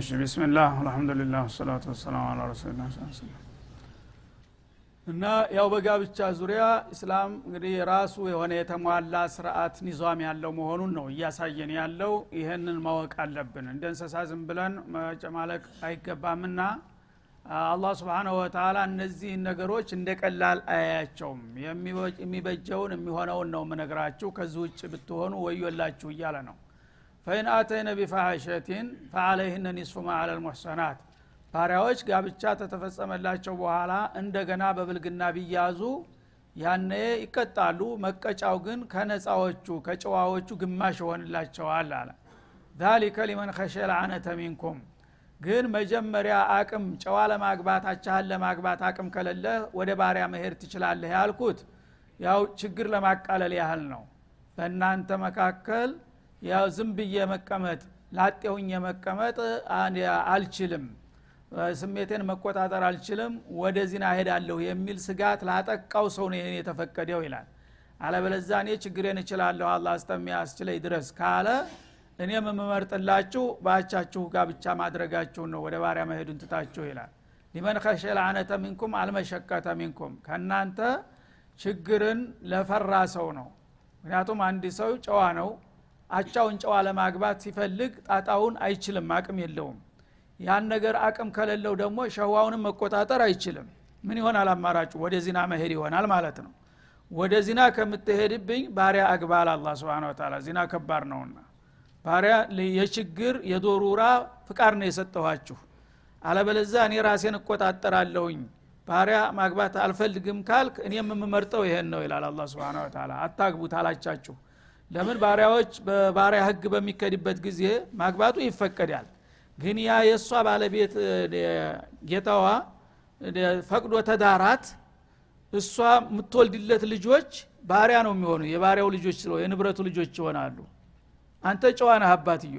እሺ ቢስሚላህ አልሐምዱሊላህ ወሰላቱ ወሰላሙ አላ ረሱሊላህ እና ያው በጋብቻ ዙሪያ እስላም እንግዲህ የራሱ የሆነ የተሟላ ስርአት ኒዟም ያለው መሆኑን ነው እያሳየን ያለው። ይህንን ማወቅ አለብን። እንደ እንስሳ ዝም ብለን መጨማለቅ አይገባምና አላህ ስብሓናሁ ወተላ እነዚህን ነገሮች እንደ ቀላል አያያቸውም። የሚበጀውን የሚሆነውን ነው ምነግራችሁ ከዚህ ውጭ ብትሆኑ ወዮላችሁ እያለ ነው ፈኢን አተይነ ቢፋሐሸቲን ፈአለይህነ ኒስፉ ማ ባሪያዎች ጋብቻ ተተፈጸመላቸው በኋላ እንደገና በብልግና ቢያዙ ያነ ይቀጣሉ መቀጫው ግን ከነፃዎቹ ከጨዋዎቹ ግማሽ ይሆንላቸዋል አለ። ዛሊከ ሊመን ከሸ ልአነተ ሚንኩም። ግን መጀመሪያ አቅም ጨዋ ለማግባት አቻህን ለማግባት አቅም ከሌለ ወደ ባሪያ መሄድ ትችላለህ ያልኩት ያው ችግር ለማቃለል ያህል ነው። በእናንተ መካከል ያው ዝም ብዬ መቀመጥ ላጤውኝ መቀመጥ አልችልም። ስሜቴን መቆጣጠር አልችልም። ወደ ዚና ሄዳለሁ የሚል ስጋት ላጠቃው ሰው ነው የተፈቀደው ይላል። አለበለዛ እኔ ችግሬን እችላለሁ አላ እስከሚያስችለኝ ድረስ ካለ እኔም የምመርጥላችሁ ባቻችሁ ጋብቻ ማድረጋችሁን ነው ወደ ባሪያ መሄዱን ትታችሁ ይላል። ሊመን ከሸ ለአነተ ሚንኩም አልመሸቀተ ሚንኩም። ከእናንተ ችግርን ለፈራ ሰው ነው። ምክንያቱም አንድ ሰው ጨዋ ነው አቻውን ጨዋ ለማግባት ሲፈልግ ጣጣውን አይችልም አቅም የለውም። ያን ነገር አቅም ከሌለው ደግሞ ሸዋውንም መቆጣጠር አይችልም። ምን ይሆናል አማራጩ? ወደ ዚና መሄድ ይሆናል ማለት ነው። ወደ ዚና ከምትሄድብኝ ባሪያ አግባል አላ ስብን ታላ ዚና ከባድ ነውና ባሪያ የችግር የዶሩራ ፍቃድ ነው የሰጠኋችሁ። አለበለዛ እኔ ራሴን እቆጣጠራለሁኝ። ባሪያ ማግባት አልፈልግም ካልክ እኔም የምመርጠው ይሄን ነው ይላል አላ ስብን ታላ አታግቡት አላቻችሁ ለምን ባሪያዎች በባሪያ ህግ በሚከድበት ጊዜ ማግባቱ ይፈቀዳል? ግን ያ የእሷ ባለቤት ጌታዋ ፈቅዶ ተዳራት። እሷ የምትወልድለት ልጆች ባሪያ ነው የሚሆኑ። የባሪያው ልጆች ስለ የንብረቱ ልጆች ይሆናሉ። አንተ ጨዋነህ አባትዮ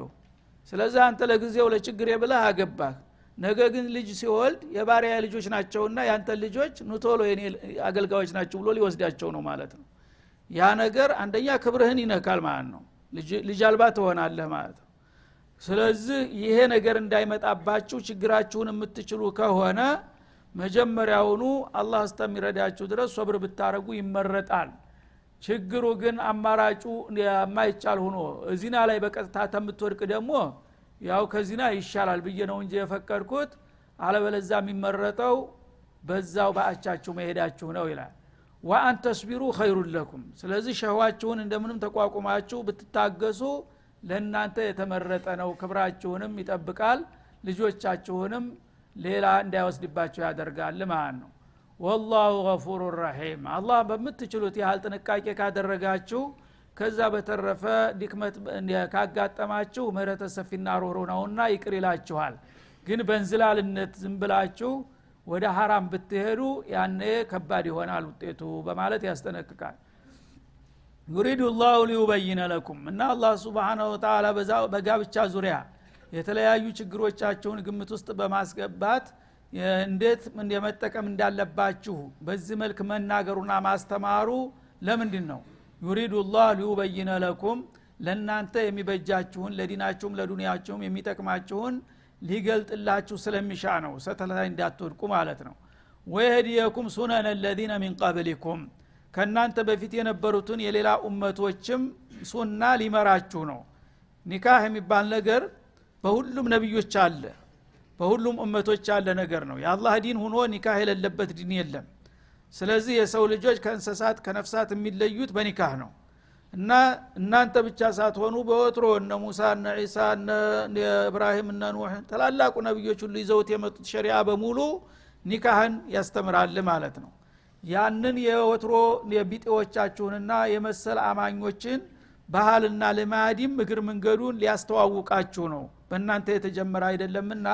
ስለዚህ አንተ ለጊዜው ለችግር ብለህ አገባህ። ነገ ግን ልጅ ሲወልድ የባሪያ ልጆች ናቸውና ያንተ ልጆች ኑቶሎ የኔ አገልጋዮች ናቸው ብሎ ሊወስዳቸው ነው ማለት ነው ያ ነገር አንደኛ ክብርህን ይነካል ማለት ነው። ልጅ አልባ ትሆናለህ ማለት ነው። ስለዚህ ይሄ ነገር እንዳይመጣባችሁ ችግራችሁን የምትችሉ ከሆነ መጀመሪያውኑ አላህ እስከሚረዳችሁ ድረስ ሶብር ብታረጉ ይመረጣል። ችግሩ ግን አማራጩ የማይቻል ሆኖ እዚና ላይ በቀጥታ ተምትወድቅ ደግሞ ያው ከዚና ይሻላል ብዬ ነው እንጂ የፈቀድኩት። አለበለዛ የሚመረጠው በዛው በአቻችሁ መሄዳችሁ ነው ይላል ወአን ተስቢሩ ለኩም። ስለዚህ ሸህዋችሁን እንደምንም ተቋቁማችሁ ብትታገሱ ለእናንተ የተመረጠ ነው። ክብራችሁንም ይጠብቃል ልጆቻችሁንም ሌላ እንዳይወስድባቸው ያደርጋል ማለት ነው። ወላሁ ገፉሩ ረሒም። አላህ በምትችሉት ያህል ጥንቃቄ ካደረጋችሁ ከዛ በተረፈ ድክመት ካጋጠማችሁ ምህረተ ሰፊና ሮሮ ነውና ይቅር ይላችኋል። ግን በእንዝላልነት ዝም ብላችሁ ወደ ሀራም ብትሄዱ ያኔ ከባድ ይሆናል ውጤቱ በማለት ያስጠነቅቃል። ዩሪዱ ላሁ ሊዩበይነ ለኩም እና አላህ ስብሓናሁ ወተላ በጋብቻ ዙሪያ የተለያዩ ችግሮቻችሁን ግምት ውስጥ በማስገባት እንዴት የመጠቀም እንዳለባችሁ በዚህ መልክ መናገሩና ማስተማሩ ለምንድን ነው ዩሪዱ ላህ ሊዩበይነ ለኩም ለእናንተ የሚበጃችሁን ለዲናችሁም ለዱንያችሁም የሚጠቅማችሁን ሊገልጥላችሁ ስለሚሻ ነው። ሰተላይ እንዳትወድቁ ማለት ነው። ወየህዲየኩም ሱነን ለዚነ ሚን ቀብሊኩም ከእናንተ በፊት የነበሩትን የሌላ ኡመቶችም ሱና ሊመራችሁ ነው። ኒካህ የሚባል ነገር በሁሉም ነቢዮች አለ በሁሉም እመቶች ያለ ነገር ነው። የአላህ ዲን ሁኖ ኒካህ የሌለበት ዲን የለም። ስለዚህ የሰው ልጆች ከእንስሳት ከነፍሳት የሚለዩት በኒካህ ነው እና እናንተ ብቻ ሳትሆኑ በወትሮ እነ ሙሳ እነ ዒሳ እነ እብራሂም እነ ኑሕ ታላላቁ ነቢዮች ሁሉ ይዘውት የመጡት ሸሪያ በሙሉ ኒካህን ያስተምራል ማለት ነው። ያንን የወትሮ የቢጤዎቻችሁንና የመሰል አማኞችን ባህልና ልማዲም እግር መንገዱን ሊያስተዋውቃችሁ ነው። በእናንተ የተጀመረ አይደለምና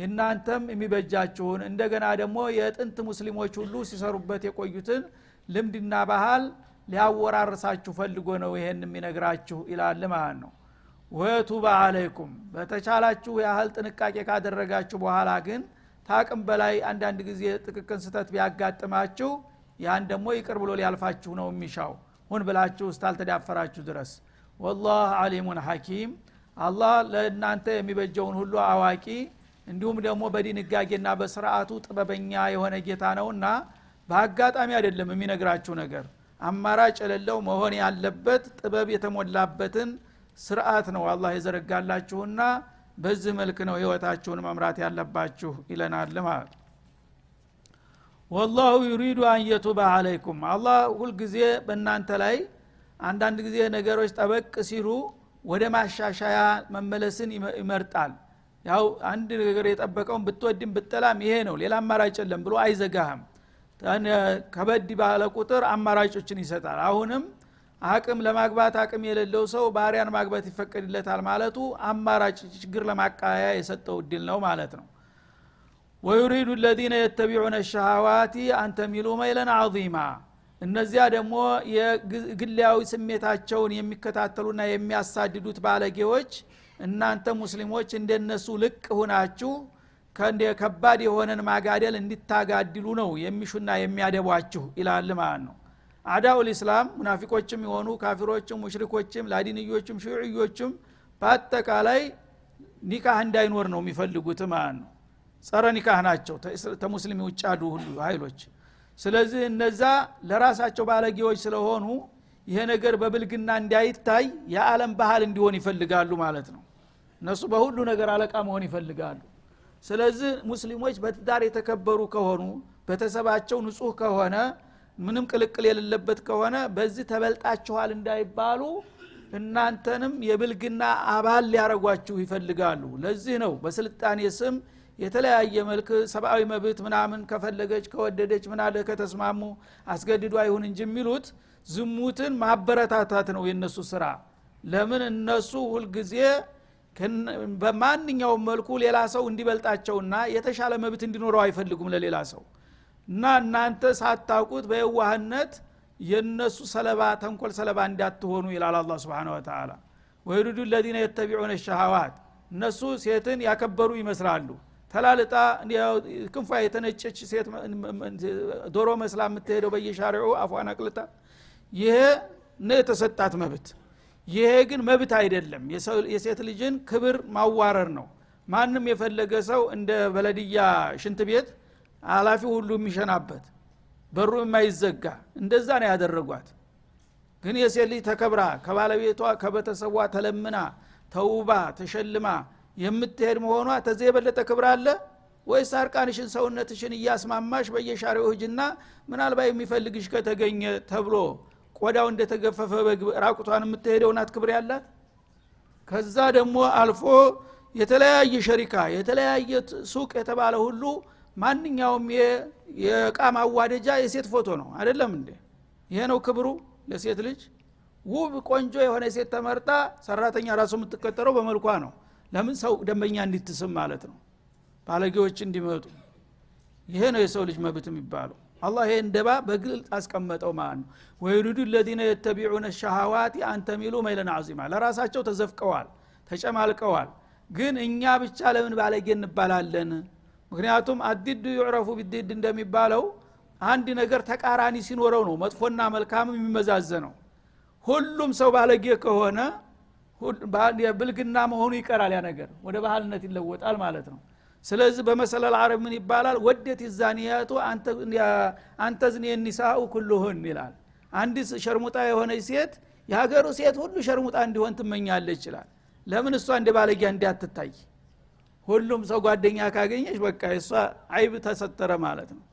እናንተም የሚበጃችሁን እንደገና ደግሞ የጥንት ሙስሊሞች ሁሉ ሲሰሩበት የቆዩትን ልምድና ባህል ሊያወራርሳችሁ ፈልጎ ነው ይሄን የሚነግራችሁ ይላል ማለት ነው። ወቱባ አለይኩም በተቻላችሁ ያህል ጥንቃቄ ካደረጋችሁ በኋላ ግን ታቅም በላይ አንዳንድ ጊዜ ጥቅቅን ስተት ቢያጋጥማችሁ ያን ደግሞ ይቅር ብሎ ሊያልፋችሁ ነው የሚሻው። ሁን ብላችሁ እስታልተዳፈራችሁ ድረስ። ወላህ አሊሙን ሐኪም። አላህ ለእናንተ የሚበጀውን ሁሉ አዋቂ እንዲሁም ደግሞ በድንጋጌና በስርዓቱ ጥበበኛ የሆነ ጌታ ነውና በአጋጣሚ አይደለም የሚነግራችሁ ነገር አማራጭ የሌለው መሆን ያለበት ጥበብ የተሞላበትን ስርዓት ነው። አላህ የዘረጋላችሁና በዚህ መልክ ነው ህይወታችሁን መምራት ያለባችሁ ይለናል ማለት ወላሁ ዩሪዱ አን የቱበ አለይኩም። አላህ ሁልጊዜ በእናንተ ላይ አንዳንድ ጊዜ ነገሮች ጠበቅ ሲሉ ወደ ማሻሻያ መመለስን ይመርጣል። ያው አንድ ነገር የጠበቀውን ብትወድም ብጠላም ይሄ ነው። ሌላ አማራጭ የለም ብሎ አይዘጋህም ከበድ ባለ ቁጥር አማራጮችን ይሰጣል። አሁንም አቅም ለማግባት አቅም የሌለው ሰው ባሪያን ማግባት ይፈቀድለታል ማለቱ አማራጭ ችግር ለማቃያ የሰጠው እድል ነው ማለት ነው። ወዩሪዱ ለዚነ የተቢዑነ ሸሃዋቲ አንተሚሉ መይለን አዚማ እነዚያ ደግሞ የግላዊ ስሜታቸውን የሚከታተሉና የሚያሳድዱት ባለጌዎች እናንተ ሙስሊሞች እንደነሱ ልቅ ሁናችሁ ከባድ የሆነን ማጋደል እንዲታጋድሉ ነው የሚሹና የሚያደቧችሁ ይላል ማለት ነው። አዳው ልእስላም ሙናፊቆችም የሆኑ ካፊሮችም ሙሽሪኮችም ላዲንዮችም ሽዕዮችም በአጠቃላይ ኒካህ እንዳይኖር ነው የሚፈልጉት ማለት ነው። ጸረ ኒካህ ናቸው። ተሙስሊም ውጭ ያሉ ሁሉ ሀይሎች ስለዚህ እነዛ ለራሳቸው ባለጌዎች ስለሆኑ ይሄ ነገር በብልግና እንዳይታይ የዓለም ባህል እንዲሆን ይፈልጋሉ ማለት ነው። እነሱ በሁሉ ነገር አለቃ መሆን ይፈልጋሉ ስለዚህ ሙስሊሞች በትዳር የተከበሩ ከሆኑ ቤተሰባቸው ንጹህ ከሆነ ምንም ቅልቅል የሌለበት ከሆነ በዚህ ተበልጣችኋል እንዳይባሉ እናንተንም የብልግና አባል ሊያረጓችሁ ይፈልጋሉ። ለዚህ ነው በስልጣኔ ስም የተለያየ መልክ ሰብአዊ መብት ምናምን ከፈለገች ከወደደች ምናለ ከተስማሙ አስገድዶ አይሁን እንጂ የሚሉት ዝሙትን ማበረታታት ነው የነሱ ስራ። ለምን እነሱ ሁልጊዜ በማንኛውም መልኩ ሌላ ሰው እንዲበልጣቸውና የተሻለ መብት እንዲኖረው አይፈልጉም ለሌላ ሰው። እና እናንተ ሳታውቁት በየዋህነት የነሱ ሰለባ ተንኮል ሰለባ እንዳትሆኑ ይላል አላ ስብን ወተላ ወይሩዱ ለዚነ የተቢዑነ ሸሃዋት እነሱ ሴትን ያከበሩ ይመስላሉ። ተላልጣ ክንፏ የተነጨች ሴት ዶሮ መስላ የምትሄደው በየሻሪዑ አፏን አቅልጣ ይሄ ነው የተሰጣት መብት ይሄ ግን መብት አይደለም። የሴት ልጅን ክብር ማዋረር ነው። ማንም የፈለገ ሰው እንደ በለድያ ሽንት ቤት አላፊ ሁሉ የሚሸናበት በሩ የማይዘጋ እንደዛ ነው ያደረጓት። ግን የሴት ልጅ ተከብራ ከባለቤቷ ከቤተሰቧ ተለምና ተውባ ተሸልማ የምትሄድ መሆኗ ተዚህ የበለጠ ክብር አለ ወይስ አርቃንሽን ሰውነትሽን እያስማማሽ በየሻሪው ህጅና ምናልባት የሚፈልግሽ ከተገኘ ተብሎ ቆዳው እንደተገፈፈ በግ ራቁቷን የምትሄደው ናት ክብር ያላት። ከዛ ደግሞ አልፎ የተለያየ ሸሪካ የተለያየ ሱቅ የተባለ ሁሉ ማንኛውም የእቃ ማዋደጃ የሴት ፎቶ ነው። አይደለም እንዴ? ይሄ ነው ክብሩ ለሴት ልጅ። ውብ ቆንጆ የሆነ ሴት ተመርጣ ሰራተኛ ራሱ የምትቀጠረው በመልኳ ነው። ለምን ሰው ደንበኛ እንዲትስም ማለት ነው? ባለጌዎች እንዲመጡ። ይሄ ነው የሰው ልጅ መብት የሚባለው አላህ ይሄ እንደባ በግልጥ አስቀመጠው ማለት ነው። ወይሪዱ ለዚነ የተቢዑነ ሸሃዋት አንተሚሉ መይለን አዚማ ለራሳቸው ተዘፍቀዋል ተጨማልቀዋል። ግን እኛ ብቻ ለምን ባለጌ እንባላለን? ምክንያቱም አዲዱ ዩዕረፉ ቢዲድ እንደሚባለው አንድ ነገር ተቃራኒ ሲኖረው ነው መጥፎና መልካም የሚመዛዘነው። ሁሉም ሰው ባለጌ ከሆነ ብልግና መሆኑ ይቀራል ያ ነገር ወደ ባህልነት ይለወጣል ማለት ነው ስለዚህ በመሰለል አረብ ምን ይባላል? ወደት ዛኒያቱ አንተዝኒ ኒሳኡ ኩሉሁን ይላል። አንድ ሸርሙጣ የሆነች ሴት የሀገሩ ሴት ሁሉ ሸርሙጣ እንዲሆን ትመኛለች ይችላል ለምን እሷ እንደ ባለጊያ እንዲያትታይ ሁሉም ሰው ጓደኛ ካገኘች በቃ እሷ አይብ ተሰተረ ማለት ነው።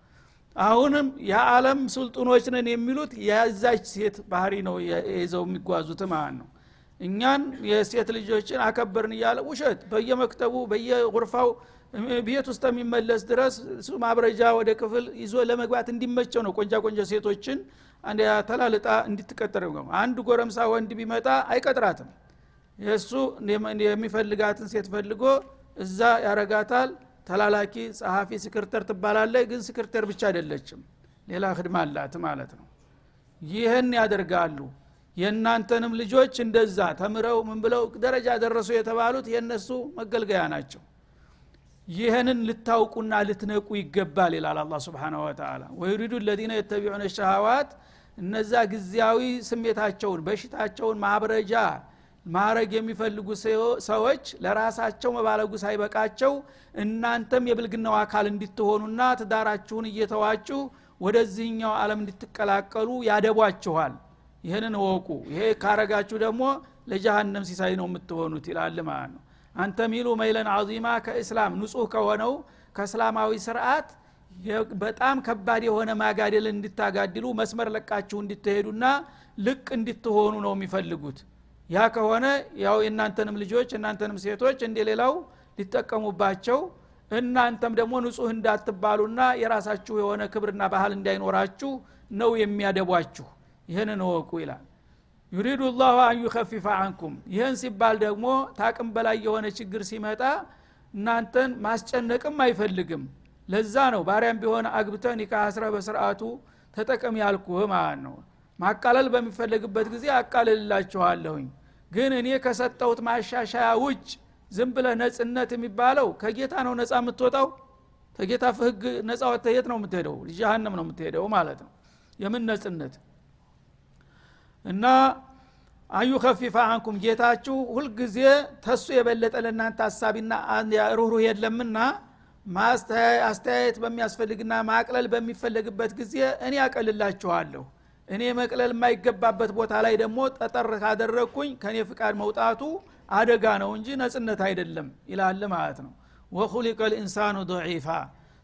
አሁንም የዓለም ስልጡኖች ነን የሚሉት የዛች ሴት ባህሪ ነው ይዘው የሚጓዙት ማለት ነው። እኛን የሴት ልጆችን አከበርን እያለ ውሸት በየመክተቡ በየጉርፋው ቤት ውስጥ የሚመለስ ድረስ ማብረጃ ወደ ክፍል ይዞ ለመግባት እንዲመቸው ነው። ቆንጃ ቆንጃ ሴቶችን ተላልጣ እንዲትቀጠር አንድ ጎረምሳ ወንድ ቢመጣ አይቀጥራትም። የእሱ የሚፈልጋትን ሴት ፈልጎ እዛ ያረጋታል። ተላላኪ ጸሐፊ ስክርተር ትባላለች ግን ስክርተር ብቻ አይደለችም። ሌላ ክድማ አላት ማለት ነው። ይህን ያደርጋሉ። የእናንተንም ልጆች እንደዛ ተምረው ምን ብለው ደረጃ ደረሱ የተባሉት የእነሱ መገልገያ ናቸው ይህንን ልታውቁና ልትነቁ ይገባል ይላል አላ ስብን ወተላ ወዩሪዱ ለዚነ የተቢዑነ ሸሃዋት እነዛ ጊዜያዊ ስሜታቸውን በሽታቸውን ማብረጃ ማረግ የሚፈልጉ ሰዎች ለራሳቸው መባለጉ ሳይበቃቸው እናንተም የብልግናው አካል እንድትሆኑና ትዳራችሁን እየተዋችሁ ወደዚህኛው ዓለም እንድትቀላቀሉ ያደቧችኋል። ይህንን እወቁ። ይሄ ካረጋችሁ ደግሞ ለጀሃነም ሲሳይ ነው የምትሆኑት ይላል ማለት ነው አንተ ሚሉ መይለን አዚማ ከእስላም። ንጹህ ከሆነው ከእስላማዊ ስርዓት በጣም ከባድ የሆነ ማጋደል እንድታጋድሉ መስመር ለቃችሁ እንድትሄዱና ልቅ እንድትሆኑ ነው የሚፈልጉት። ያ ከሆነ ያው የእናንተንም ልጆች እናንተንም ሴቶች እንደ ሌላው ሊጠቀሙባቸው እናንተም ደግሞ ንጹህ እንዳትባሉና የራሳችሁ የሆነ ክብርና ባህል እንዳይኖራችሁ ነው የሚያደቧችሁ። ይህንን እወቁ ይላል ዩሪዱ ላሁ አን አንኩም። ይህን ሲባል ደግሞ ታቅም በላይ የሆነ ችግር ሲመጣ እናንተን ማስጨነቅም አይፈልግም። ለዛ ነው ባሪያም ቢሆን አግብተን ኒካ አስረ በስርአቱ ተጠቀም ያልኩህ ማለት ነው። ማቃለል በሚፈለግበት ጊዜ አቃልልላችኋለሁኝ። ግን እኔ ከሰጠሁት ማሻሻያ ውጭ ዝም ብለ ነጽነት የሚባለው ከጌታ ነው ነጻ የምትወጣው? ከጌታ ህግ ነጻ ወጥተህ ነው የምትሄደው? ጀሃነም ነው የምትሄደው ማለት ነው። የምን ነጽነት እና አዩ ከፊፋ አንኩም ጌታችሁ ሁልጊዜ ተሱ የበለጠ ለእናንተ ሀሳቢና ሩህሩህ የለምና አስተያየት በሚያስፈልግና ማቅለል በሚፈለግበት ጊዜ እኔ ያቀልላችኋለሁ እኔ መቅለል የማይገባበት ቦታ ላይ ደግሞ ጠጠር ካደረግኩኝ ከእኔ ፍቃድ መውጣቱ አደጋ ነው እንጂ ነጽነት አይደለም ይላል ማለት ነው። ወኩሊቀ ልኢንሳኑ ضዒፋ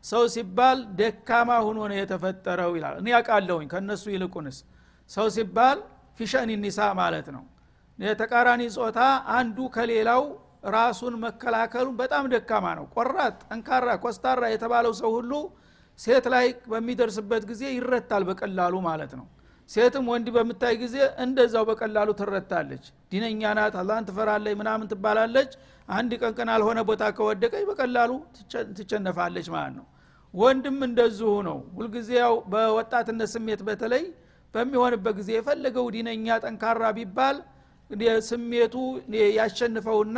ሰው ሲባል ደካማ ሁኖ ነው የተፈጠረው ይላል። እኔ ያውቃለሁኝ ከእነሱ ይልቁንስ። ሰው ሲባል ፊሸኒ ኒሳ ማለት ነው። የተቃራኒ ጾታ አንዱ ከሌላው ራሱን መከላከሉን በጣም ደካማ ነው። ቆራጥ ጠንካራ ኮስታራ የተባለው ሰው ሁሉ ሴት ላይ በሚደርስበት ጊዜ ይረታል በቀላሉ ማለት ነው። ሴትም ወንድ በምታይ ጊዜ እንደዛው በቀላሉ ትረታለች። ዲነኛ ናት አላህን ትፈራለች ምናምን ትባላለች። አንድ ቀን ቀን አልሆነ ቦታ ከወደቀች በቀላሉ ትቸነፋለች ማለት ነው። ወንድም እንደዚሁ ነው። ሁልጊዜ ያው በወጣትነት ስሜት በተለይ በሚሆንበት ጊዜ የፈለገው ዲነኛ ጠንካራ ቢባል ስሜቱ ያሸንፈውና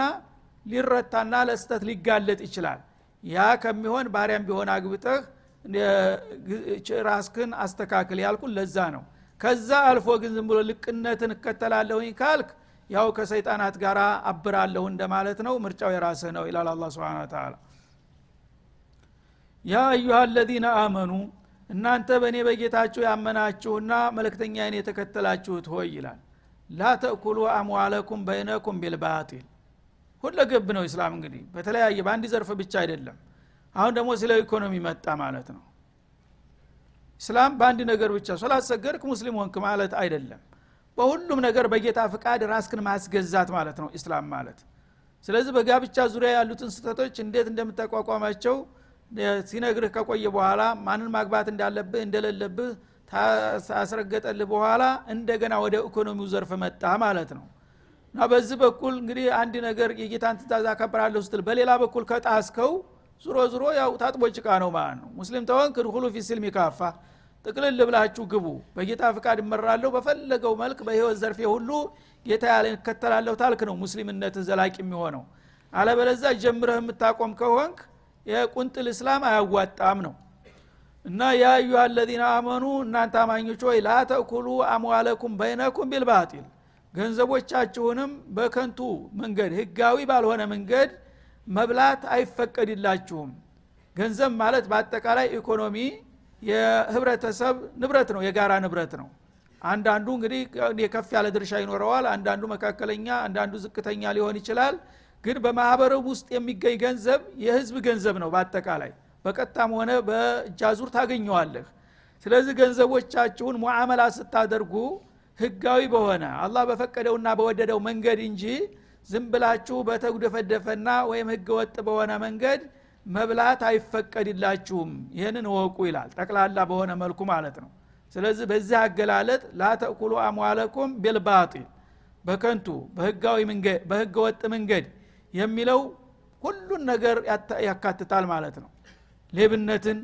ሊረታና ለስተት ሊጋለጥ ይችላል። ያ ከሚሆን ባሪያም ቢሆን አግብተህ ራስክን አስተካክል ያልኩን ለዛ ነው። ከዛ አልፎ ግን ዝም ብሎ ልቅነትን እከተላለሁኝ ካልክ ያው ከሰይጣናት ጋር አብራለሁ እንደማለት ነው። ምርጫው የራስህ ነው ይላል አላ ስብን ተላ ያ አዩሃ አለዚነ አመኑ እናንተ በእኔ በጌታችሁ ያመናችሁና መለክተኛዬን የተከተላችሁት ሆይ ይላል። ላ ተእኩሉ አምዋለኩም በይነኩም ቢልባጢል። ሁለገብ ነው ኢስላም እንግዲህ በተለያየ በአንድ ዘርፍ ብቻ አይደለም። አሁን ደግሞ ስለ ኢኮኖሚ መጣ ማለት ነው። እስላም በአንድ ነገር ብቻ ሶላት ሰገድክ ሙስሊም ሆንክ ማለት አይደለም። በሁሉም ነገር በጌታ ፍቃድ ራስክን ማስገዛት ማለት ነው ኢስላም ማለት። ስለዚህ በጋብቻ ዙሪያ ያሉትን ስህተቶች እንዴት እንደምታቋቋማቸው ሲነግርህ ከቆየ በኋላ ማንን ማግባት እንዳለብህ እንደሌለብህ ታስረገጠልህ በኋላ እንደገና ወደ ኢኮኖሚው ዘርፍ መጣ ማለት ነው። እና በዚህ በኩል እንግዲህ አንድ ነገር የጌታን ትእዛዝ አከብራለሁ ስትል በሌላ በኩል ከጣስከው ዙሮ ዙሮ ያው ታጥቦ ጭቃ ነው ማለት ነው። ሙስሊም ተወንክ ድኩሉ ፊ ስልም ይካፋ ጥቅልል ብላችሁ ግቡ። በጌታ ፍቃድ እመራለሁ በፈለገው መልክ በህይወት ዘርፌ ሁሉ ጌታ ያለ እከተላለሁ ታልክ ነው ሙስሊምነት ዘላቂ የሚሆነው። አለበለዛ ጀምረህ የምታቆም ከሆንክ የቁንጥል እስላም አያዋጣም ነው። እና ያ አዩሃ አለዚነ አመኑ እናንተ አማኞች ሆይ ላተእኩሉ አምዋለኩም በይነኩም ቢልባጢል ገንዘቦቻችሁንም በከንቱ መንገድ ህጋዊ ባልሆነ መንገድ መብላት አይፈቀድላችሁም። ገንዘብ ማለት በአጠቃላይ ኢኮኖሚ የህብረተሰብ ንብረት ነው የጋራ ንብረት ነው። አንዳንዱ እንግዲህ የከፍ ያለ ድርሻ ይኖረዋል። አንዳንዱ መካከለኛ አንዳንዱ ዝቅተኛ ሊሆን ይችላል ግን በማህበረብ ውስጥ የሚገኝ ገንዘብ የህዝብ ገንዘብ ነው በአጠቃላይ። በቀጥታም ሆነ በእጃዙር ታገኘዋለህ። ስለዚህ ገንዘቦቻችሁን ሙዓመላ ስታደርጉ ህጋዊ በሆነ አላህ በፈቀደውና በወደደው መንገድ እንጂ ዝም ብላችሁ በተጉደፈደፈና ወይም ህገ ወጥ በሆነ መንገድ መብላት አይፈቀድላችሁም። ይህንን እወቁ ይላል ጠቅላላ በሆነ መልኩ ማለት ነው። ስለዚህ በዚህ አገላለጥ ላተእኩሉ አምዋለኩም ቢልባጢል በከንቱ በህገ ወጥ መንገድ የሚለው ሁሉን ነገር ያካትታል ማለት ነው። ሌብነትን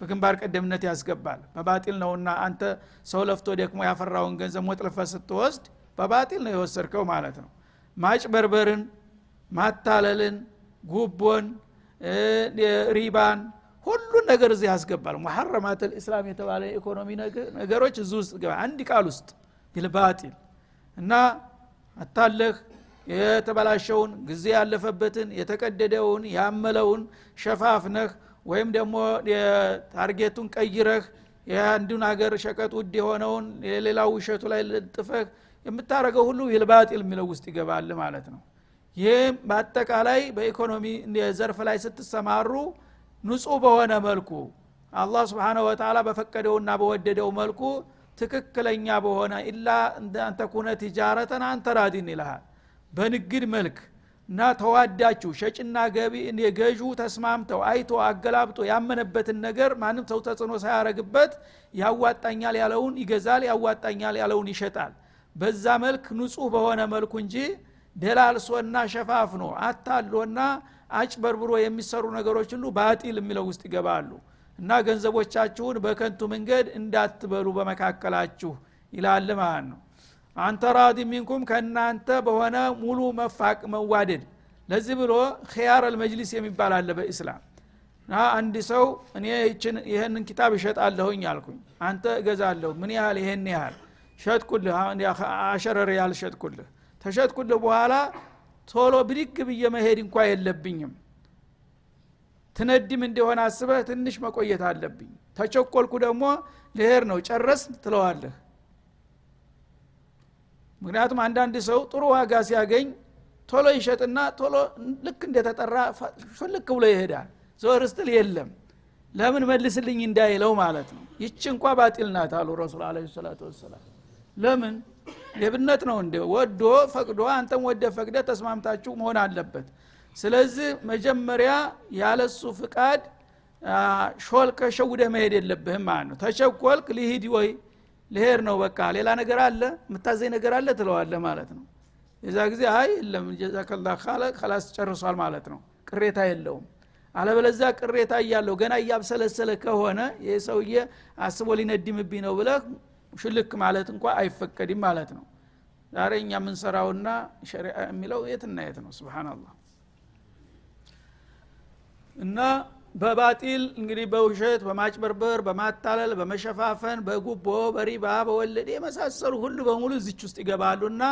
በግንባር ቀደምነት ያስገባል። በባጢል ነውና አንተ ሰው ለፍቶ ደክሞ ያፈራውን ገንዘብ ሞጥልፈ ስትወስድ በባጢል ነው የወሰድከው ማለት ነው። ማጭበርበርን ማታለልን ጉቦን ሪባን ሁሉን ነገር እዚህ ያስገባል። ሙሐረማት ልእስላም የተባለ የኢኮኖሚ ነገሮች እዚህ ውስጥ አንድ ቃል ውስጥ ቢልባጢል እና አታለህ የተበላሸውን ጊዜ ያለፈበትን የተቀደደውን ያመለውን ሸፋፍነህ ወይም ደግሞ ታርጌቱን ቀይረህ የአንዱን ሀገር ሸቀጥ ውድ የሆነውን የሌላው ውሸቱ ላይ ልጥፈህ የምታደረገው ሁሉ ይልባጢል የሚለው ውስጥ ይገባል ማለት ነው። ይህም በአጠቃላይ በኢኮኖሚ ዘርፍ ላይ ስትሰማሩ ንጹህ በሆነ መልኩ አላህ ስብሓነሁ ወተላ በፈቀደውና በወደደው መልኩ ትክክለኛ በሆነ ኢላ አንተኩነ ቲጃረተን አንተራዲን ይልሃል በንግድ መልክ እና ተዋዳችሁ ሸጭና ገቢ የገዡ ተስማምተው አይቶ አገላብጦ ያመነበትን ነገር ማንም ሰው ተጽዕኖ ሳያረግበት ያዋጣኛል ያለውን ይገዛል ያዋጣኛል ያለውን ይሸጣል። በዛ መልክ ንጹህ በሆነ መልኩ እንጂ ደላልሶና ሸፋፍኖ አታሎና አጭበርብሮ የሚሰሩ ነገሮች ሁሉ ባጢል የሚለው ውስጥ ይገባሉ። እና ገንዘቦቻችሁን በከንቱ መንገድ እንዳትበሉ በመካከላችሁ ይላል ማለት ነው አንተ ራዲ ሚንኩም ከእናንተ በሆነ ሙሉ መፋቅ መዋደድ። ለዚህ ብሎ ኪያር አልመጅሊስ የሚባል አለ በኢስላም። እና አንድ ሰው እኔ ይህንን ኪታብ እሸጣለሁኝ አልኩኝ። አንተ እገዛለሁ ምን ያህል? ይሄን ያህል። ሸጥኩልህ አሸረር ያህል ሸጥኩልህ። ተሸጥኩልህ በኋላ ቶሎ ብድግ ብዬ መሄድ እንኳ የለብኝም። ትነድም እንደሆነ አስበህ ትንሽ መቆየት አለብኝ። ተቸኮልኩ ደግሞ ልሄድ ነው። ጨረስ ትለዋለህ ምክንያቱም አንዳንድ ሰው ጥሩ ዋጋ ሲያገኝ ቶሎ ይሸጥና ቶሎ ልክ እንደተጠራ ፍልክ ብሎ ይሄዳል። ዘወር ስትል የለም። ለምን መልስልኝ እንዳይለው ማለት ነው። ይቺ እንኳ ባጢል ናት አሉ ረሱል አለ ሰላቱ ወሰላም። ለምን? ሌብነት ነው እንደ ወዶ ፈቅዶ አንተም ወደ ፈቅደ ተስማምታችሁ መሆን አለበት። ስለዚህ መጀመሪያ ያለሱ ፍቃድ ሾልከ ሸውደ መሄድ የለብህም ማለት ነው። ተቸኮልክ ሊሂድ ወይ ልሄድ ነው በቃ ሌላ ነገር አለ የምታዘኝ ነገር አለ ትለዋለ ማለት ነው። የዛ ጊዜ አይ የለም ጀዛከላ ካለ ከላስ ጨርሷል ማለት ነው። ቅሬታ የለውም። አለበለዛ ቅሬታ እያለው ገና እያብሰለሰለ ከሆነ ይህ ሰውዬ አስቦ ሊነድምብኝ ነው ብለህ ሽልክ ማለት እንኳ አይፈቀድም ማለት ነው። ዛሬ እኛ የምንሰራውና ሸሪዓ የሚለው የትና የት ነው? ስብናላህ እና በባጢል እንግዲህ በውሸት በማጭበርበር በማታለል በመሸፋፈን በጉቦ በሪባ በወለድ የመሳሰሉ ሁሉ በሙሉ እዚች ውስጥ ይገባሉና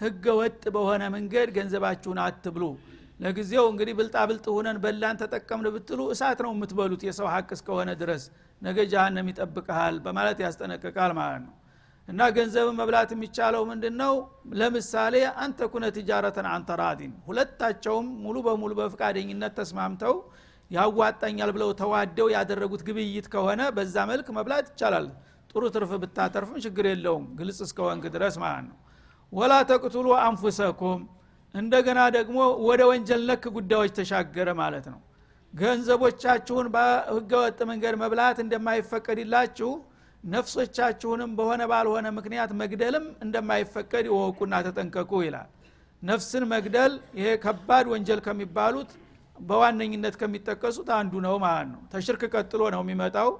ህገ ወጥ በሆነ መንገድ ገንዘባችሁን አትብሉ። ለጊዜው እንግዲህ ብልጣብልጥ ሁነን በላን ተጠቀምን ብትሉ እሳት ነው የምትበሉት የሰው ሀቅ እስከሆነ ድረስ። ነገ ጃሃንም ይጠብቀሃል በማለት ያስጠነቅቃል ማለት ነው። እና ገንዘብን መብላት የሚቻለው ምንድን ነው ለምሳሌ አንተ ኩነ ትጃረተን አንተራዲን ሁለታቸውም ሙሉ በሙሉ በፍቃደኝነት ተስማምተው ያዋጣኛል ብለው ተዋደው ያደረጉት ግብይት ከሆነ በዛ መልክ መብላት ይቻላል። ጥሩ ትርፍ ብታተርፍም ችግር የለውም። ግልጽ እስከሆንክ ድረስ ማለት ነው። ወላ ተቅቱሉ አንፉሰኩም እንደገና ደግሞ ወደ ወንጀል ነክ ጉዳዮች ተሻገረ ማለት ነው። ገንዘቦቻችሁን በህገወጥ መንገድ መብላት እንደማይፈቀድላችሁ ነፍሶቻችሁንም በሆነ ባልሆነ ምክንያት መግደልም እንደማይፈቀድ ይወቁና ተጠንቀቁ ይላል። ነፍስን መግደል ይሄ ከባድ ወንጀል ከሚባሉት በዋነኝነት ከሚጠቀሱት አንዱ ነው ማለት ነው። ተሽርክ ቀጥሎ ነው የሚመጣው።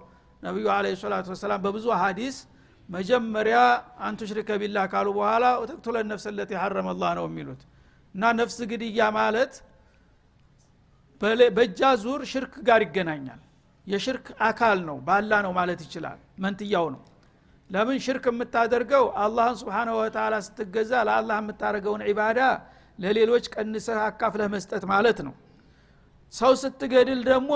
ነቢዩ አለ ሰላቱ ወሰላም በብዙ ሀዲስ መጀመሪያ አንቱ ሽርከ ቢላ ካሉ በኋላ ተቅቱለ ነፍስ ለት ሐረመ ላህ ነው የሚሉት። እና ነፍስ ግድያ ማለት በእጃ ዙር ሽርክ ጋር ይገናኛል። የሽርክ አካል ነው ባላ ነው ማለት ይችላል። መንትያው ነው። ለምን ሽርክ የምታደርገው? አላህን ስብሓነ ወተላ ስትገዛ ለአላህ የምታደርገውን ዒባዳ ለሌሎች ቀንሰህ አካፍለህ መስጠት ማለት ነው ሰው ስትገድል ደግሞ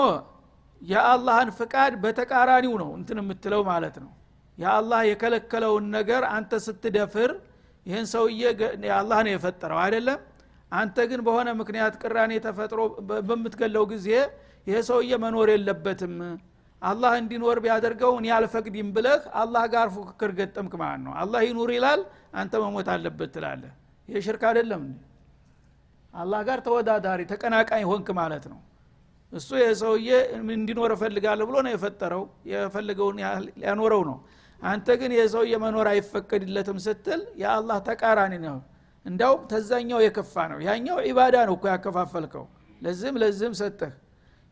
የአላህን ፍቃድ በተቃራኒው ነው እንትን የምትለው ማለት ነው። የአላህ የከለከለውን ነገር አንተ ስትደፍር ይህን ሰውዬ አላህ ነው የፈጠረው አይደለም? አንተ ግን በሆነ ምክንያት ቅራኔ ተፈጥሮ በምትገለው ጊዜ ይሄ ሰውዬ መኖር የለበትም። አላህ እንዲኖር ቢያደርገው እኔ አልፈቅድም ብለህ አላህ ጋር ፉክክር ገጠምክ ማለት ነው። አላህ ይኑር ይላል አንተ መሞት አለበት ትላለህ። ይህ ሽርክ አይደለም አላህ ጋር ተወዳዳሪ ተቀናቃኝ ሆንክ ማለት ነው። እሱ የሰውዬ እንዲኖር እፈልጋለሁ ብሎ ነው የፈጠረው። የፈለገውን ሊያኖረው ነው። አንተ ግን የሰውዬ መኖር አይፈቀድለትም ስትል የአላህ ተቃራኒ ነው። እንዳውም ተዛኛው የከፋ ነው። ያኛው ዒባዳ ነው እኮ ያከፋፈልከው። ለዚህም ለዚህም ሰጠህ።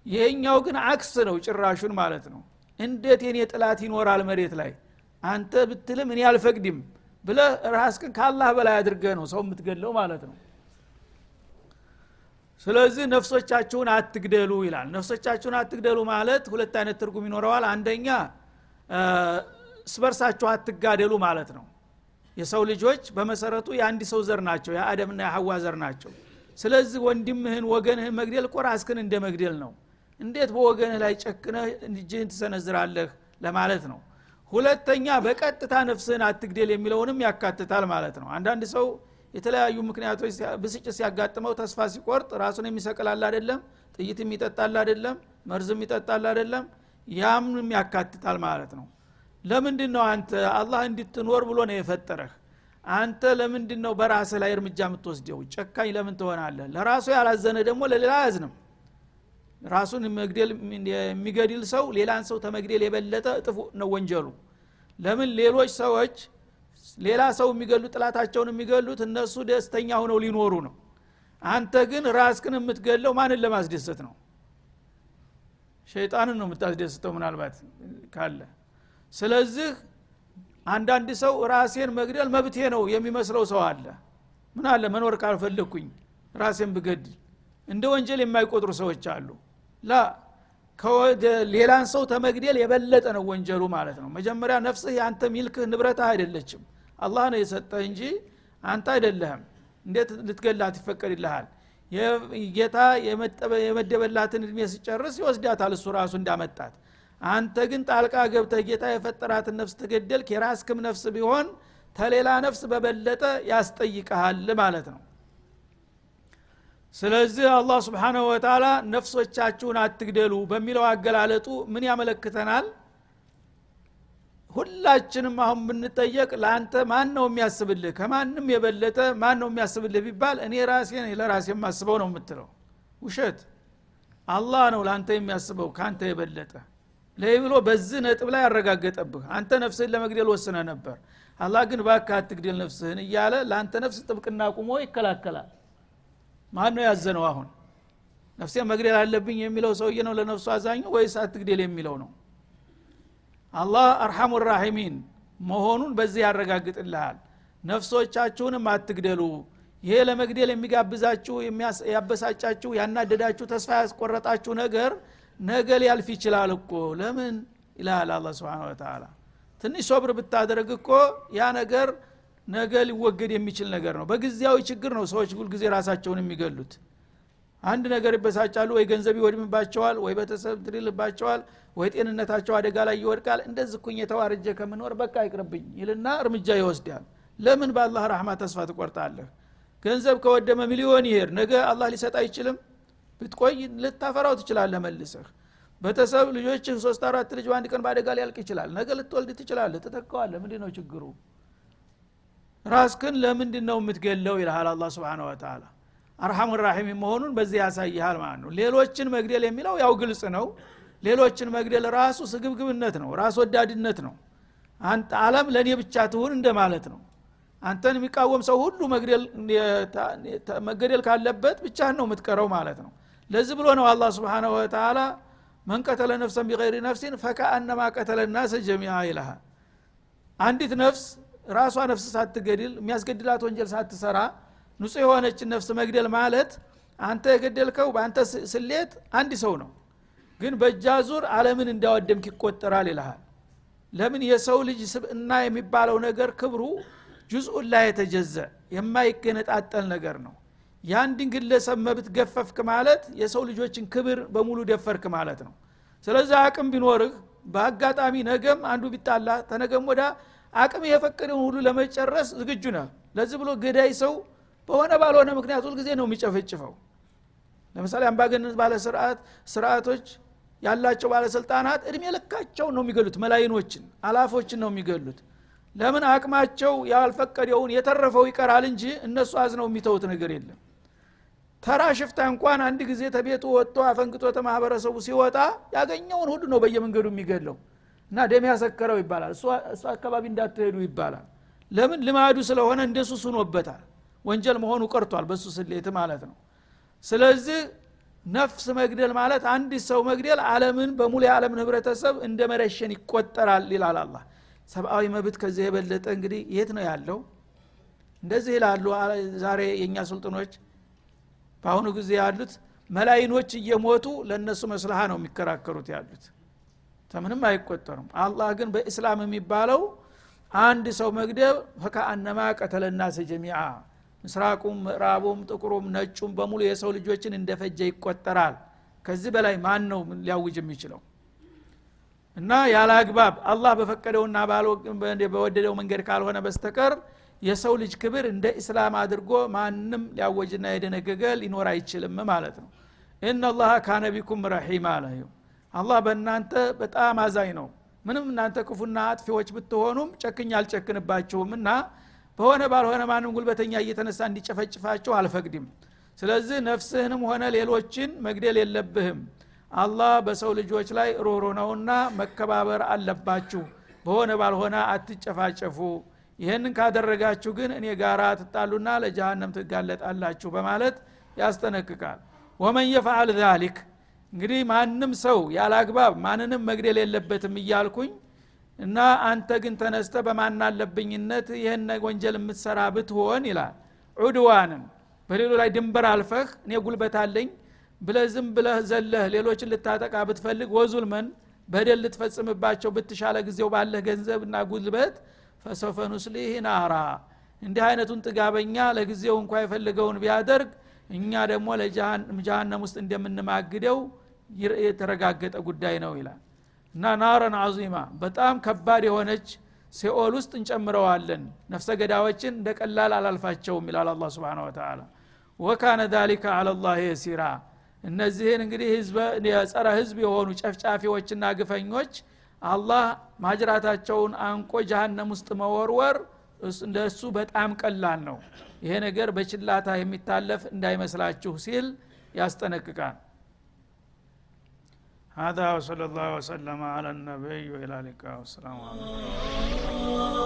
ይሄኛው ግን አክስ ነው ጭራሹን ማለት ነው። እንዴት የኔ ጥላት ይኖራል መሬት ላይ? አንተ ብትልም እኔ አልፈቅድም ብለህ ራስክን ከአላህ በላይ አድርገህ ነው ሰው የምትገለው ማለት ነው ስለዚህ ነፍሶቻችሁን አትግደሉ ይላል። ነፍሶቻችሁን አትግደሉ ማለት ሁለት አይነት ትርጉም ይኖረዋል። አንደኛ እስበርሳችሁ አትጋደሉ ማለት ነው። የሰው ልጆች በመሰረቱ የአንድ ሰው ዘር ናቸው የአደምና የሐዋ ዘር ናቸው። ስለዚህ ወንድምህን ወገንህን መግደል እኮ ራስክን እንደ መግደል ነው። እንዴት በወገንህ ላይ ጨክነህ እጅህን ትሰነዝራለህ ለማለት ነው። ሁለተኛ በቀጥታ ነፍስህን አትግደል የሚለውንም ያካትታል ማለት ነው። አንዳንድ ሰው የተለያዩ ምክንያቶች ብስጭት ሲያጋጥመው ተስፋ ሲቆርጥ ራሱን የሚሰቅላል አይደለም ጥይት የሚጠጣል አይደለም መርዝም ይጠጣል አይደለም። ያምንም ያካትታል ማለት ነው። ለምንድን ነው አንተ አላህ እንድትኖር ብሎ ነው የፈጠረህ? አንተ ለምንድን ነው በራስህ ላይ እርምጃ የምትወስደው? ጨካኝ ለምን ትሆናለህ? ለራሱ ያላዘነ ደግሞ ለሌላ አያዝንም። ራሱን የሚገድል ሰው ሌላን ሰው ተመግደል የበለጠ እጥፉ ነው ወንጀሉ። ለምን ሌሎች ሰዎች ሌላ ሰው የሚገሉ ጥላታቸውን የሚገሉት እነሱ ደስተኛ ሆነው ሊኖሩ ነው። አንተ ግን ራስክን የምትገለው ማንን ለማስደሰት ነው? ሸይጣንን ነው የምታስደስተው ምናልባት ካለ። ስለዚህ አንዳንድ ሰው ራሴን መግደል መብቴ ነው የሚመስለው ሰው አለ። ምን አለ? መኖር ካልፈለግኩኝ ራሴን ብገድል። እንደ ወንጀል የማይቆጥሩ ሰዎች አሉ። ላ ሌላን ሰው ተመግደል የበለጠ ነው ወንጀሉ ማለት ነው። መጀመሪያ ነፍስህ የአንተ ሚልክህ ንብረትህ አይደለችም አላህ ነው የሰጠህ እንጂ አንተ አይደለህም። እንዴት ልትገላት ይፈቀድልሃል? ጌታ የመደበላትን እድሜ ሲጨርስ ይወስዳታል እሱ ራሱ እንዳመጣት። አንተ ግን ጣልቃ ገብተህ ጌታ የፈጠራትን ነፍስ ተገደልክ። የራስክም ነፍስ ቢሆን ተሌላ ነፍስ በበለጠ ያስጠይቀሃል ማለት ነው። ስለዚህ አላህ ስብሓናሁ ወተላ ነፍሶቻችሁን አትግደሉ በሚለው አገላለጡ ምን ያመለክተናል ሁላችንም አሁን ብንጠየቅ ለአንተ ማን ነው የሚያስብልህ? ከማንም የበለጠ ማን ነው የሚያስብልህ ቢባል እኔ ራሴ ለራሴ የማስበው ነው የምትለው። ውሸት። አላህ ነው ለአንተ የሚያስበው ከአንተ የበለጠ። ለይ ብሎ በዚህ ነጥብ ላይ ያረጋገጠብህ አንተ ነፍስህን ለመግደል ወስነ ነበር። አላህ ግን ባካ አትግደል ነፍስህን እያለ ለአንተ ነፍስ ጥብቅና ቁሞ ይከላከላል። ማን ነው ያዘነው አሁን? ነፍሴን መግደል አለብኝ የሚለው ሰውዬ ነው ለነፍሱ አዛኙ ወይስ አትግደል የሚለው ነው አላህ አርሐሙ ራሒሚን መሆኑን በዚህ ያረጋግጥልሃል። ነፍሶቻችሁንም አትግደሉ። ይሄ ለመግደል የሚጋብዛችሁ ያበሳጫችሁ ያናደዳችሁ ተስፋ ያስቆረጣችሁ ነገር ነገ ሊያልፍ ይችላል እኮ። ለምን? ይልሃል አላ ስብን ወተላ ትንሽ ሶብር ብታደረግ እኮ ያ ነገር ነገ ሊወገድ የሚችል ነገር ነው። በጊዜያዊ ችግር ነው ሰዎች ሁልጊዜ ራሳቸውን የሚገሉት አንድ ነገር ይበሳጫሉ ወይ ገንዘብ ይወድምባቸዋል ወይ ቤተሰብ ትሪልባቸዋል ወይ ጤንነታቸው አደጋ ላይ ይወድቃል። እንደዚህ ኩኝ የተዋርጀ ከምኖር በቃ አይቅርብኝ ይልና እርምጃ ይወስዳል። ለምን በአላህ ረሕማ ተስፋ ትቆርጣለህ? ገንዘብ ከወደመ ሚሊዮን ይሄድ ነገ አላህ ሊሰጥ አይችልም። ብትቆይ ልታፈራው ትችላለህ መልሰህ። ቤተሰብ ልጆችህ ሶስት አራት ልጅ በአንድ ቀን በአደጋ ሊያልቅ ይችላል። ነገ ልትወልድ ትችላለህ። ትተካዋለህ። ምንድ ነው ችግሩ? ራስክን ለምንድን ነው የምትገለው? ይልሃል አላ ስብን ወተላ አርሐሙ ራሒም መሆኑን በዚህ ያሳይሃል ማለት ነው። ሌሎችን መግደል የሚለው ያው ግልጽ ነው። ሌሎችን መግደል ራሱ ስግብግብነት ነው ራስ ወዳድነት ነው። አንተ አለም ለእኔ ብቻ ትሁን እንደማለት ነው። አንተን የሚቃወም ሰው ሁሉ መገደል ካለበት ብቻህን ነው የምትቀረው ማለት ነው። ለዚህ ብሎ ነው አላህ ስብሓናሁ ወተላ መን ቀተለ ነፍሰን ቢገይሪ ነፍሲን ፈከአነማ ቀተለ ናሰ ጀሚዓ ይልሃል። አንዲት ነፍስ ራሷ ነፍስ ሳትገድል የሚያስገድላት ወንጀል ሳትሰራ ንጹህ የሆነችን ነፍስ መግደል ማለት አንተ የገደልከው በአንተ ስሌት አንድ ሰው ነው። ግን በእጃ ዙር አለምን እንዳወደምክ ይቆጠራል ይልሃል። ለምን የሰው ልጅ ስብእና የሚባለው ነገር ክብሩ ጁዝኡን ላይ የተጀዘ የማይገነጣጠል ነገር ነው። የአንድን ግለሰብ መብት ገፈፍክ ማለት የሰው ልጆችን ክብር በሙሉ ደፈርክ ማለት ነው። ስለዚህ አቅም ቢኖርህ በአጋጣሚ ነገም አንዱ ቢጣላ ተነገም ወዳ አቅም የፈቀደውን ሁሉ ለመጨረስ ዝግጁ ነህ። ለዚህ ብሎ ገዳይ ሰው በሆነ ባልሆነ ምክንያት ሁልጊዜ ነው የሚጨፈጭፈው። ለምሳሌ አምባገነን ባለስርዓት ስርዓቶች ያላቸው ባለስልጣናት እድሜ ልካቸውን ነው የሚገሉት መላይኖችን አላፎችን ነው የሚገሉት። ለምን አቅማቸው ያልፈቀደውን የተረፈው ይቀራል እንጂ እነሱ አዝነው የሚተውት ነገር የለም። ተራ ሽፍታ እንኳን አንድ ጊዜ ተቤቱ ወጥቶ አፈንግጦ ተማህበረሰቡ ሲወጣ ያገኘውን ሁሉ ነው በየመንገዱ የሚገለው እና ደም ያሰከረው ይባላል። እሱ አካባቢ እንዳትሄዱ ይባላል። ለምን? ልማዱ ስለሆነ እንደሱ ሱኖበታል ወንጀል መሆኑ ቀርቷል በሱ ስሌት ማለት ነው። ስለዚህ ነፍስ መግደል ማለት አንድ ሰው መግደል አለምን በሙሉ የዓለምን ህብረተሰብ እንደ መረሸን ይቆጠራል ይላል አላ ሰብአዊ መብት ከዚህ የበለጠ እንግዲህ የት ነው ያለው? እንደዚህ ይላሉ ዛሬ የእኛ ሱልጥኖች በአሁኑ ጊዜ ያሉት መላይኖች እየሞቱ ለእነሱ መስልሃ ነው የሚከራከሩት ያሉት። ተምንም አይቆጠሩም። አላህ ግን በእስላም የሚባለው አንድ ሰው መግደል ፈከአነማ ቀተለናሰ ጀሚዓ ምስራቁም ምዕራቡም ጥቁሩም ነጩም በሙሉ የሰው ልጆችን እንደፈጀ ይቆጠራል። ከዚህ በላይ ማን ነው ሊያውጅ የሚችለው? እና ያለ አግባብ አላህ በፈቀደውና በወደደው መንገድ ካልሆነ በስተቀር የሰው ልጅ ክብር እንደ ኢስላም አድርጎ ማንም ሊያወጅና የደነገገ ሊኖር አይችልም ማለት ነው። ኢናላሃ ካነ ቢኩም ረሒማ አለ አላህ በእናንተ በጣም አዛኝ ነው። ምንም እናንተ ክፉና አጥፊዎች ብትሆኑም ጨክኝ አልጨክንባችሁም እና በሆነ ባልሆነ ማንም ጉልበተኛ እየተነሳ እንዲጨፈጭፋችሁ አልፈቅድም። ስለዚህ ነፍስህንም ሆነ ሌሎችን መግደል የለብህም። አላህ በሰው ልጆች ላይ ሮሮ ነውና መከባበር አለባችሁ። በሆነ ባልሆነ አትጨፋጨፉ። ይህንን ካደረጋችሁ ግን እኔ ጋር ትጣሉና ለጀሃነም ትጋለጣላችሁ በማለት ያስጠነቅቃል። ወመን የፈዓል ዛሊክ እንግዲህ ማንም ሰው ያለ አግባብ ማንንም መግደል የለበትም እያልኩኝ እና አንተ ግን ተነስተ በማናለብኝነት ይህን ወንጀል የምትሰራ ብትሆን ይላል። ዑድዋንን በሌሎ ላይ ድንበር አልፈህ እኔ ጉልበት አለኝ ብለህ ዝም ብለህ ዘለህ ሌሎችን ልታጠቃ ብትፈልግ ወዙልመን በደል ልትፈጽምባቸው ብትሻለ ጊዜው ባለህ ገንዘብና ጉልበት ፈሰፈ ናራ እንዲህ አይነቱን ጥጋበኛ ለጊዜው እንኳ የፈለገውን ቢያደርግ እኛ ደግሞ ለጀሃነም ውስጥ እንደምንማግደው የተረጋገጠ ጉዳይ ነው ይላል እና ናረን አዚማ በጣም ከባድ የሆነች ሲኦል ውስጥ እንጨምረዋለን። ነፍሰ ገዳዎችን እንደ ቀላል አላልፋቸውም ይላል አላ ስብን ወተላ ወካነ ዛሊከ አላላህ የሲራ እነዚህን እንግዲህ የጸረ ህዝብ የሆኑ ጨፍጫፊዎችና ግፈኞች አላህ ማጅራታቸውን አንቆ ጀሃነም ውስጥ መወርወር እንደሱ በጣም ቀላል ነው። ይሄ ነገር በችላታ የሚታለፍ እንዳይመስላችሁ ሲል ያስጠነቅቃል هذا وصلى الله وسلم على النبي وإلى اللقاء والسلام عليكم